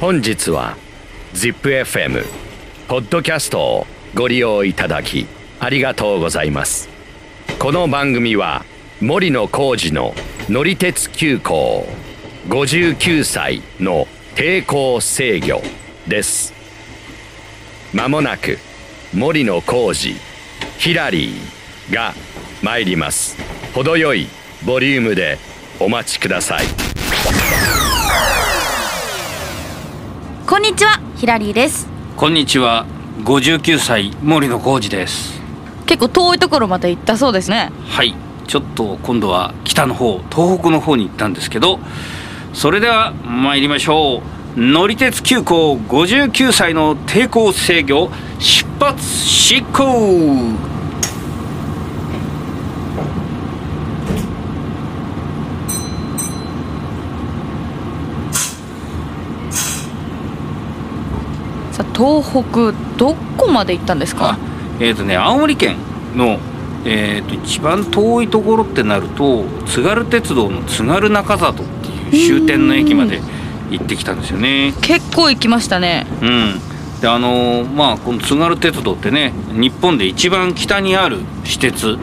本日は ZIPFM ポッドキャストをご利用いただきありがとうございます。この番組は森野浩二の乗り鉄急行59歳の抵抗制御です。まもなく森野浩二ヒラリーが参ります。程よいボリュームでお待ちください。こんにちはヒラリーです。こんにちは59歳森野浩二です。結構遠いところまで行ったそうですね。はいちょっと今度は北の方東北の方に行ったんですけどそれでは参りましょう。乗り鉄急行59歳の抵抗制御出発進行東北どこまで行ったんですか？あえっ、とね青森県のえー、と一番遠いところってなると津軽鉄道の津軽中里っていう終点の駅まで行ってきたんですよね。結構行きましたね。うん、であのーまあこの津軽鉄道ってね日本で一番北にある私鉄。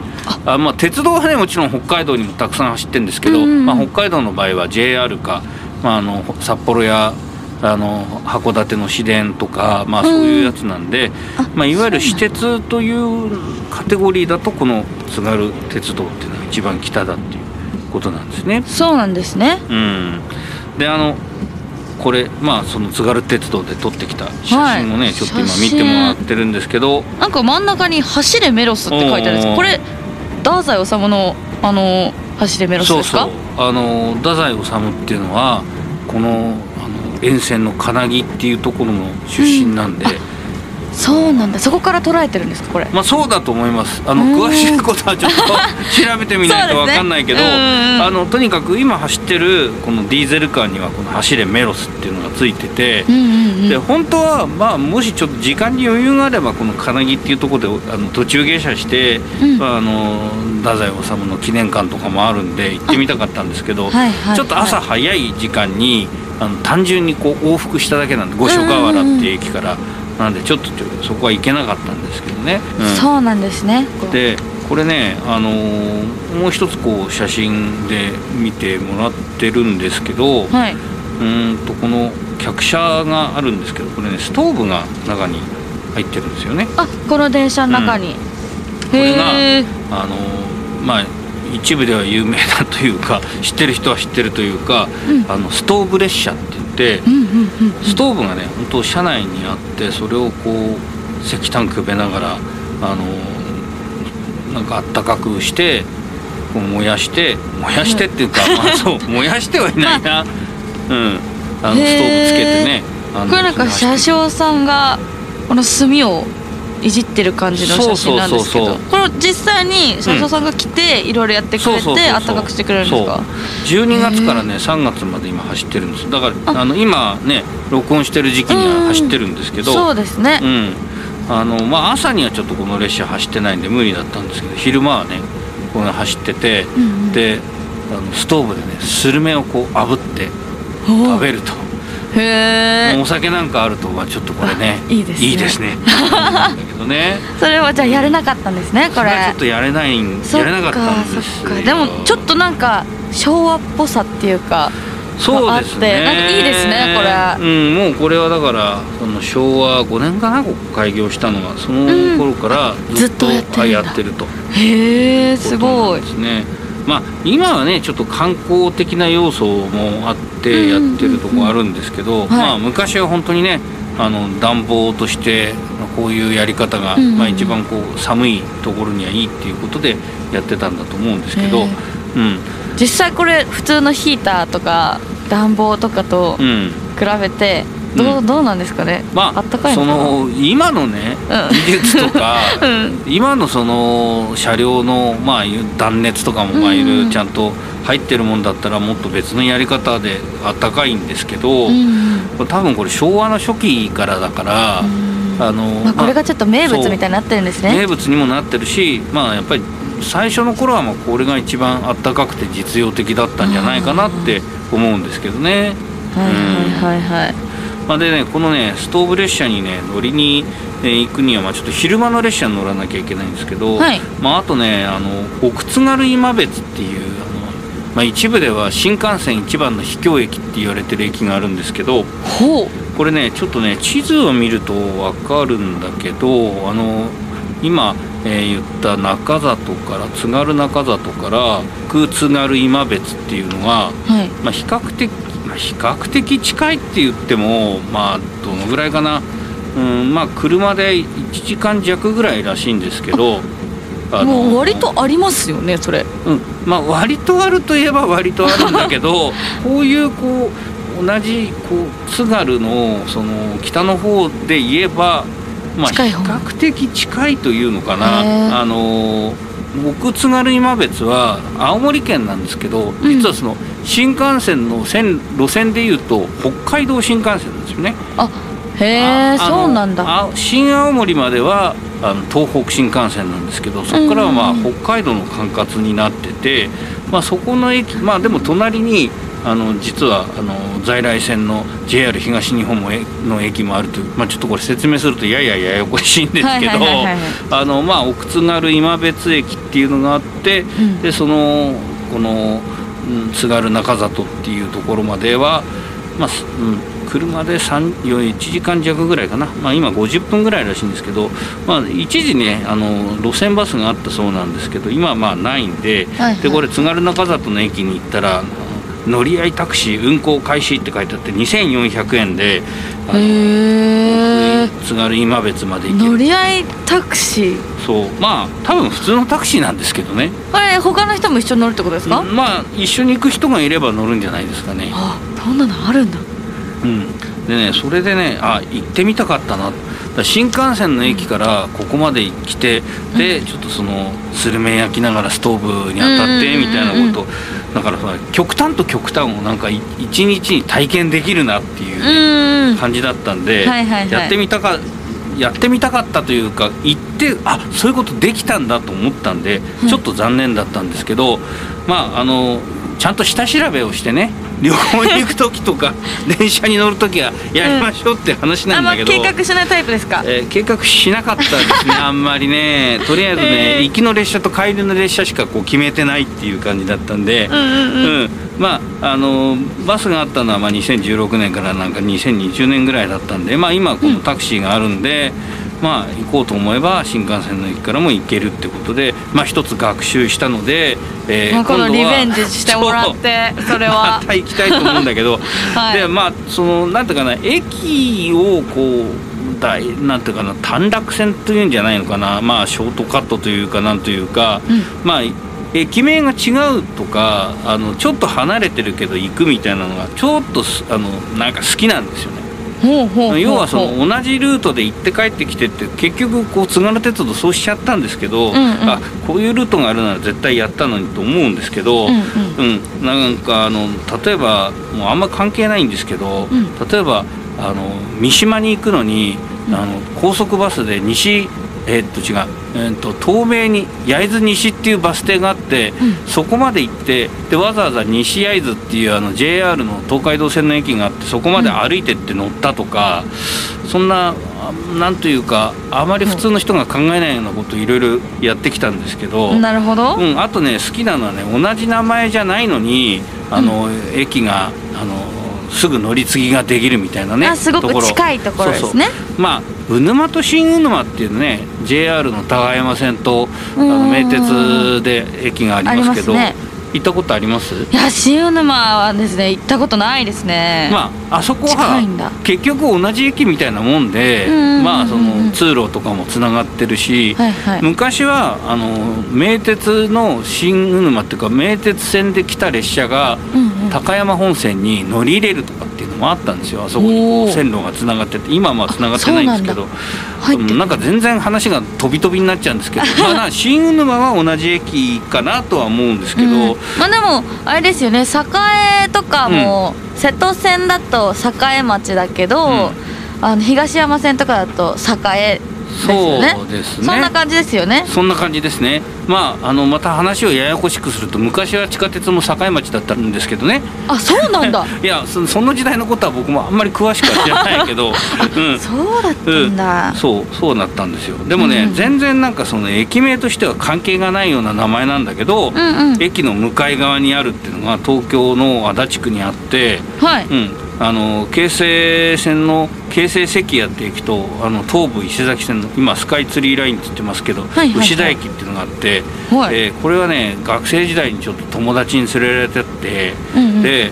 あ。まあ、鉄道はねもちろん北海道にもたくさん走ってるんですけど、まあ、北海道の場合は JR か、まあ、あの札幌やあの函館の市電とか、まあ、そういうやつなんで、あまあ、いわゆる私鉄というカテゴリーだとこの津軽鉄道っていうのが一番北だっていうことなんですね。そうなんですね。うん、であのこれまあその津軽鉄道で撮ってきた写真をね、はい。ちょっと今見てもらってるんですけど。なんか真ん中に「走れメロス」って書いてあるんですこれ太宰治のあの「走れメロス」そうですか？そう。あの太宰治っていうのはこの沿線の金木っていうところの出身なんで、うん。そうなんだ。そこから捉えてるんですかこれ？まあそうだと思います。あのうん。詳しいことはちょっと 調べてみないと分かんないけど、ねうんうん。あのとにかく今走ってるこのディーゼルカーにはこの「走れメロス」っていうのがついてて。うんうんうん。で本当は、まあ、もしちょっと時間に余裕があればこの金木っていうところであの途中下車して、うん。まあ、あの太宰治の記念館とかもあるんで行ってみたかったんですけど、はいはい。ちょっと朝早い時間にあの単純にこう往復しただけなんで五所川原っていう駅から、なんでちょっとそこは行けなかったんですけどね。うん。そうなんですね。でこれね、あのーもう一つこう写真で見てもらってるんですけど、はい。うーんとこの客車があるんですけどこれねストーブが中に入ってるんですよね。あこの電車の中に、これがあのまあ一部では有名だというか知ってる人は知ってるというか、うん。あのストーブ列車って言ってうんうんうんストーブがね本当車内にあってそれをこう石炭くべながらあのなんかあったかくしてこう燃やして燃やしてっていうか、まあ、そう燃やしてはいないな、うん、あのストーブつけてねあのこれなんか車掌さんがこの炭をいじってる感じの写真なんですけどこれ実際に車掌さんが来ていろいろやってくれてあったかくしてくれるんですか？そう。12月からね3月まで今走ってるんです。だからあ。あの今ね録音してる時期には走ってるんですけど。そうですね、うん。あのまあ、朝にはちょっとこの列車走ってないんで無理だったんですけど昼間はねこの走ってて、うんうん。であのストーブでねスルメをこう炙って食べると、へえお酒なんかあるとまあちょっとこれねあいいですね。いいですね。だけどね。それはじゃあやれなかったんですねこれ。ちょっとやれないやれなかったんですよそっか。でもちょっとなんか昭和っぽさっていうかそうですね。あってなんかいいですねこれ。うんもうこれはだからその昭和5年かなここ開業したのがその頃からずっと,、やってるんだ。やってると。へえすごい。ですねまあ今はねちょっと観光的な要素もあってやってるとこあるんですけど、はい。まあ昔は本当にねあの暖房としてまあこういうやり方が、まあ、一番こう寒いところにはいいっていうことでやってたんだと思うんですけど、へうん。実際これ普通のヒーターとか暖房とかとうん。比べてうんどうなんですかね？まあそあったかいの？かなの今のね、うん。技術とか、うん。今のその車両のまあ断熱とかもまあいるちゃんと入ってるもんだったらもっと別のやり方であったかいんですけど、うん多分これ昭和の初期からだから、あのまあ、これがちょっと名物そうみたいになってるんですね。名物にもなってるしまあやっぱり最初の頃はまあこれが一番あったかくて実用的だったんじゃないかなって思うんですけどね。はいはいはいはいまあ、でねこのねストーブ列車にね乗りに、えー行くにはまあちょっと昼間の列車に乗らなきゃいけないんですけど、はい。まあ、あとねあの奥津軽今別っていうあの、まあ、一部では新幹線一番の秘境駅って言われてる駅があるんですけどこれねちょっとね地図を見ると分かるんだけどあの今、えー言った中里から津軽中里から空津軽今別っていうのが、はい。まあ、比較的、まあ、比較的近いって言ってもまあどのぐらいかな、うん、まあ車で1時間弱ぐらいらしいんですけどあのもう割とありますよねそれ。うん、まあ割とあるといえば割とあるんだけど こういうこう同じこう津軽のその北の方で言えば、まあ、比較的近いというのかな。あの奥津軽今別は青森県なんですけどうん。実はその新幹線の線路線でいうと北海道新幹線なんですよね。あへえそうなんだ。あ新青森まではあの東北新幹線なんですけどそこからはまあ北海道の管轄になってて、まあ、そこの駅まあでも隣にあの実はあの在来線の JR 東日本もえの駅もあるという、まあ、ちょっとこれ説明するとややややこしいんですけど奥津軽今別駅っていうのがあって、ん。でそのこの、うん津軽中里っていうところまでは、まあすうん、車で3 1時間弱ぐらいかな、まあ、今50分ぐらいらしいんですけど、まあ、一時ねあの路線バスがあったそうなんですけど今はまあないんで,、はいはい。でこれ津軽中里の駅に行ったら乗り合いタクシー運行開始って書いてあって2400円で津軽今別まで行ける。乗り合いタクシー？そう。まあ多分普通のタクシーなんですけどね。これ他の人も一緒に乗るってことですか、まあ一緒に行く人がいれば乗るんじゃないですかね。あそんなのあるんだ。うん。でねそれでねあ行ってみたかったな。新幹線の駅からここまで来て、でちょっとそのスルメ焼きながらストーブに当たってみたいなことだからさ極端と極端をなんかい一日に体験できるなっていう感じだったんで、はいはいはい。やってみたかやってみたかったというか行ってあそういうことできたんだと思ったんで、うんちょっと残念だったんですけどまああのちゃんと下調べをしてね旅行に行く時とか電車に乗る時はやりましょうって話なあんまん。だけど、計画しないタイプですか？えー計画しなかったですね あんまりね。とりあえずね、えー。行きの列車と帰りの列車しかこう決めてないっていう感じだったんで。うんうんうん。うん、まああのバスがあったのはまあ2016年からなんか2020年ぐらいだったんで、まあ、今このタクシーがあるんで、まあ行こうと思えば新幹線の駅からも行けるってことで、まあ、一つ学習したので、えまあ今度リベンジはしてもらってそれ まはた行きたいと思うんだけど、はい。でまあそのなんていうかな駅をこう大なんていうかな短絡線というんじゃないのかなまあショートカットというかなんというか、うん。まあ駅名が違うとかあのちょっと離れてるけど行くみたいなのがちょっとすあのなんか好きなんですよね。要はその同じルートで行って帰ってきてって結局こう津軽鉄道そうしちゃったんですけど、うんうん。あこういうルートがあるなら絶対やったのにと思うんですけど、うんうん。うん、なんかあの例えばもうあんま関係ないんですけど、うん。例えばあの三島に行くのに、うん。あの高速バスで西えーっと違う、えーっと東名に焼津西っていうバス停があって、うん。そこまで行ってでわざわざ西焼津っていうあの JR の東海道線の駅があってそこまで歩いてって乗ったとか、そんなあなんというかあまり普通の人が考えないようなことをいろいろやってきたんですけど。なるほど、うん、あとね好きなのはね同じ名前じゃないのにあの、駅があのすぐ乗り継ぎができるみたいなねあすごく近いところですね。まあ鵜沼と新鵜沼っていうね JR の高山線とあうん。の名鉄で駅がありますけど行ったことあります？いや新鵜沼はですね行ったことないですね。まああそこは結局同じ駅みたいなもんでまあその通路とかもつながってるし、はいはい。昔はあの名鉄の新鵜沼っていうか名鉄線で来た列車が高山本線に乗り入れるとかっていうのもあったんですよあそこに。こう線路がつながってて。今はまあつながってないんですけどなんか全然話が飛び飛びになっちゃうんですけど。まあな新鵜沼は同じ駅かなとは思うんですけど、うん。まあでもあれですよね。栄とかも、瀬戸線だと栄町だけど、あの東山線とかだと栄ですよね。そうですね。そんな感じですよね。そんな感じですね。まああのまた話をややこしくすると昔は地下鉄も境町だったんですけどね。あそうなんだ。いやそその時代のことは僕もあんまり詳しくは知らないけど、うん、そうだったんだ、そうそうなったんですよ。でもね、うん。全然なんかその駅名としては関係がないような名前なんだけど、うんうん。駅の向かい側にあるっていうのが東京の足立区にあって、はい。うん、あの京成線の京成関谷って駅とあの東武伊勢崎線の今スカイツリーラインって言ってますけど、はいはいはい。牛田駅っていうのがあって、はい。えーこれはね学生時代にちょっと友達に連れられてって、うんうん。で、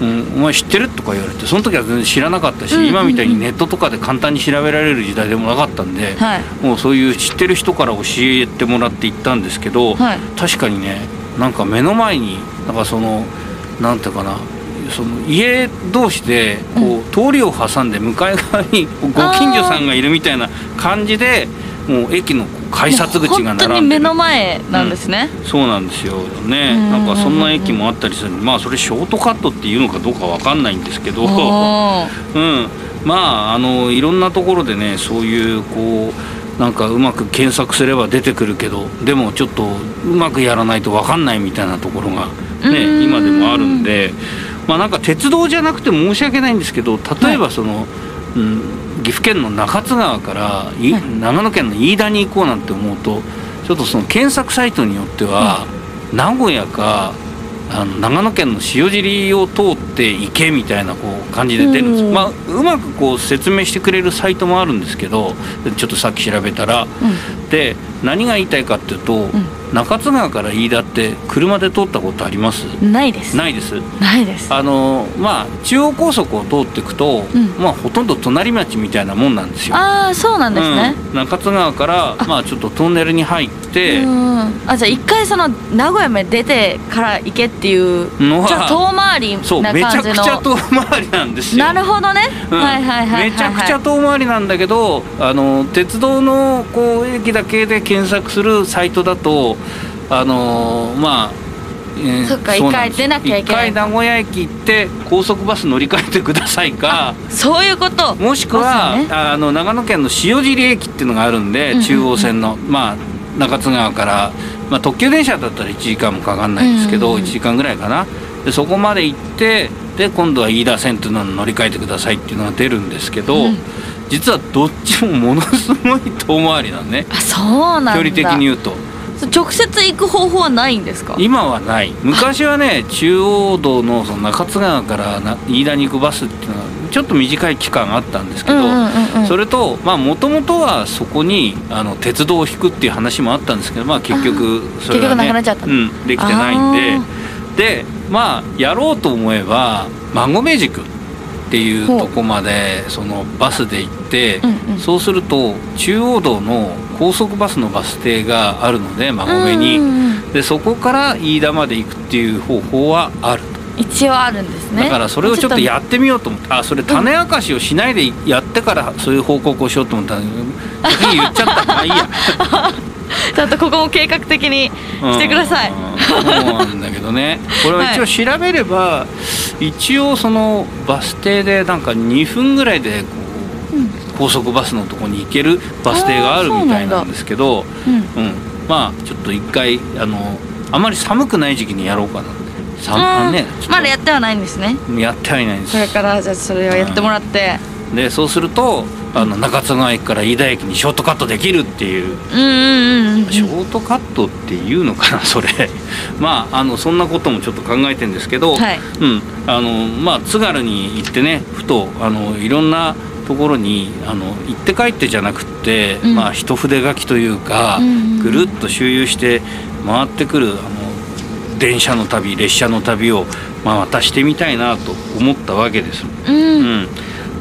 うん「お前知ってる?」とか言われてその時は全然知らなかったし、うんうんうん。今みたいにネットとかで簡単に調べられる時代でもなかったんで、はい。もうそういう知ってる人から教えてもらって行ったんですけど、はい。確かにねなんか目の前になんかそのなんていうかなその家同士でこう、通りを挟んで向かい側にご近所さんがいるみたいな感じでもう駅の改札口が並んでるに目の前なんですね、そうなんですよね。うん。なんかそんな駅もあったりする。まあそれショートカットっていうのかどうかわかんないんですけど、うん、まああのいろんなところでねそういうこうなんかうまく検索すれば出てくるけどでもちょっとうまくやらないと分かんないみたいなところが、うん。ね、今でもあるんでまあなんか鉄道じゃなくて申し訳ないんですけど例えばその、うん、岐阜県の中津川から、いはい。長野県の飯田に行こうなんて思うとちょっとその検索サイトによっては、名古屋かあの長野県の塩尻を通って行けみたいなこう感じで出るんです。よ、うんまあ、うまくこう説明してくれるサイトもあるんですけどちょっとさっき調べたら、で何が言いたいかっていうと、中津川から飯田って車で通ったことあります？うんないです。ないです。ないです。あのまあ中央高速を通っていくと、うん。まあほとんど隣町みたいなもんなんですよ。ああそうなんですね、うん。中津川からまあちょっとトンネルに入って、うん。あじゃあ一回その名古屋まで出てから行けっていうのはちょっと遠回りそうめちゃくちゃ遠回りなんですよ。なるほどね、うん。はいはいはいはいはい。めちゃくちゃ遠回りなんだけどあの鉄道のこう駅だけで検索するサイトだとあのまあ、えーそっかうなんです一回出なきゃいけない一回名古屋駅行って高速バス乗り換えてくださいか。そういうこと。もしくは、ね。あの長野県の塩尻駅っていうのがあるんで、中央線のまあ中津川から、まあ、特急電車だったら1時間もかかんないんですけど、うんうんうん。1時間ぐらいかな。でそこまで行ってで今度は飯田線っていうのに乗り換えてくださいっていうのが出るんですけど、うん。実はどっちもものすごい遠回りなのねあそうなんだ。距離的に言うと直接行く方法はないんですか？今はない。昔はね中央道のその中津川からな飯田に行くバスっていうのはちょっと短い期間あったんですけど、それとまあもともとはそこにあの鉄道を引くっていう話もあったんですけどまあ結局それは、ね、結局なくなっちゃった。うん、できてないんで。でまあやろうと思えば孫明塾っていうとこまでそのバスで行って、うんうん。そうすると中央道の高速バスのバス停があるので馬込うんに、うんうん。でそこから飯田まで行くっていう方法はある一応あるんですね。だからそれをちょっとやってみようと思ってあそれ種明かしをしないでやってからそういう報告をしようと思ったんだけど先に言っちゃったまあいいや。ちゃんとここも計画的にしてください、うん。そうなんだけどね。これは一応調べれば、一応そのバス停でなんか2分ぐらいでこう、高速バスのとこに行けるバス停があるみたいなんですけどうんうん、まあちょっと一回あのあまり寒くない時期にやろうかなって。寒うんねまだやってはないんですね。やってはいないんです。これからじゃあそれをやってもらってでそうするとあの中津川駅から飯田駅にショートカットできるっていう。ショートカットっていうのかな それ。まああのそんなこともちょっと考えてるんですけど、はい。うん。あのまあ津軽に行ってねふとあのいろんなところにあの行って帰ってじゃなくって、うん。まあ一筆書きというか、ぐるっと周遊して回ってくるあの電車の旅列車の旅を、まあ、またしてみたいなと思ったわけです。うん。うん、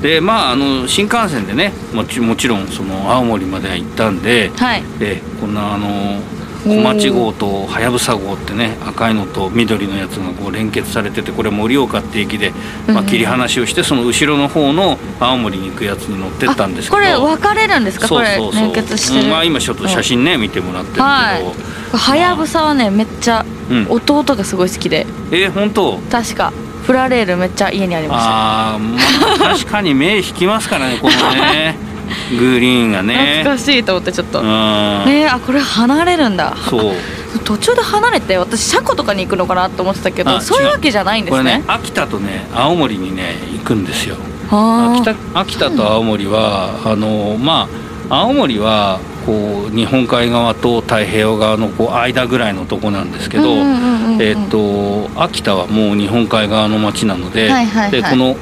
でまああの新幹線でねもちもちろんその青森までは行ったんで、はい。えこんなあの小町号とはやぶさ号ってね赤いのと緑のやつがこう連結されててこれ盛岡って駅で、まあ、うん切り離しをしてその後ろの方の青森に行くやつに乗ってったんですけど。これ分かれるんですか？これそうそう。そう連結してる。うんまあ、今ちょっと写真ね見てもらってるけど、はやぶさはねめっちゃうん。弟がすごい好きで。えー、本当？確かプラレールめっちゃ家にありましたあー、まあ確かに目引きますからねこのね。グリーンが懐ねかしいと思ってちょっと。うん。えー、あこれ離れるんだ。そう。途中で離れて私車庫とかに行くのかなと思ってたけどあそういうわけじゃないんですね。これね秋田とね青森にね行くんですよ。あ秋田秋田と青森はあのまあ青森はこう日本海側と太平洋側のこう間ぐらいのとこなんですけど、えっと秋田はもう日本海側の町なので,、でこの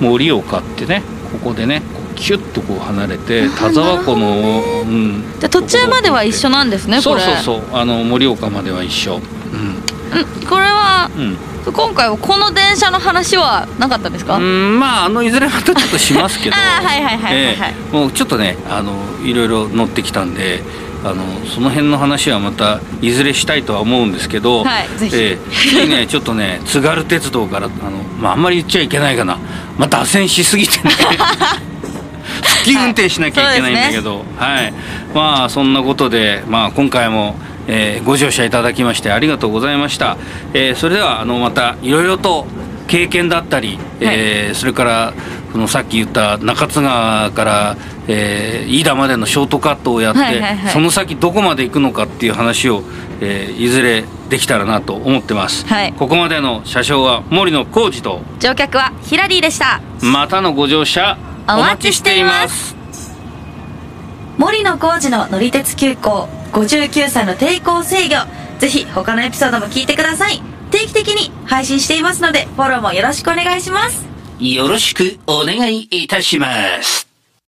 盛岡ってねここでねこうキュッとこう離れて田沢湖の、うん、じゃあ途中までは一緒なんですねこれ。そうそうそう。あの盛岡までは一緒。うん。うんこれはうん今回はこの電車の話はなかったんですか、うんまああのいずれまたちょっとしますけど。はいはいはいはいはい。ええもうちょっとねあのいろいろ乗ってきたんであのその辺の話はまたいずれしたいとは思うんですけど、はいぜひ。ええ次ねちょっとね津軽鉄道からあの、まあ、あんまり言っちゃいけないかな、まあ、脱線しすぎてね。復帰運転しなきゃいけないんだけど、はい。まあそんなことで、まあ、今回も、えーご乗車いただきましてありがとうございました、えーそれではあのまたいろいろと経験だったり、えーそれからそのさっき言った中津川から、えー飯田までのショートカットをやって、はいはいはい。その先どこまで行くのかっていう話を、えーいずれできたらなと思ってます、はい。ここまでの車掌は森野浩二と乗客はヒラリーでした。またのご乗車おお待ちしてています森野浩二の乗り鉄急行59歳の抵抗制御。ぜひ他のエピソードも聞いてください。定期的に配信していますのでフォローもよろしくお願いします。よろしくお願いいたします。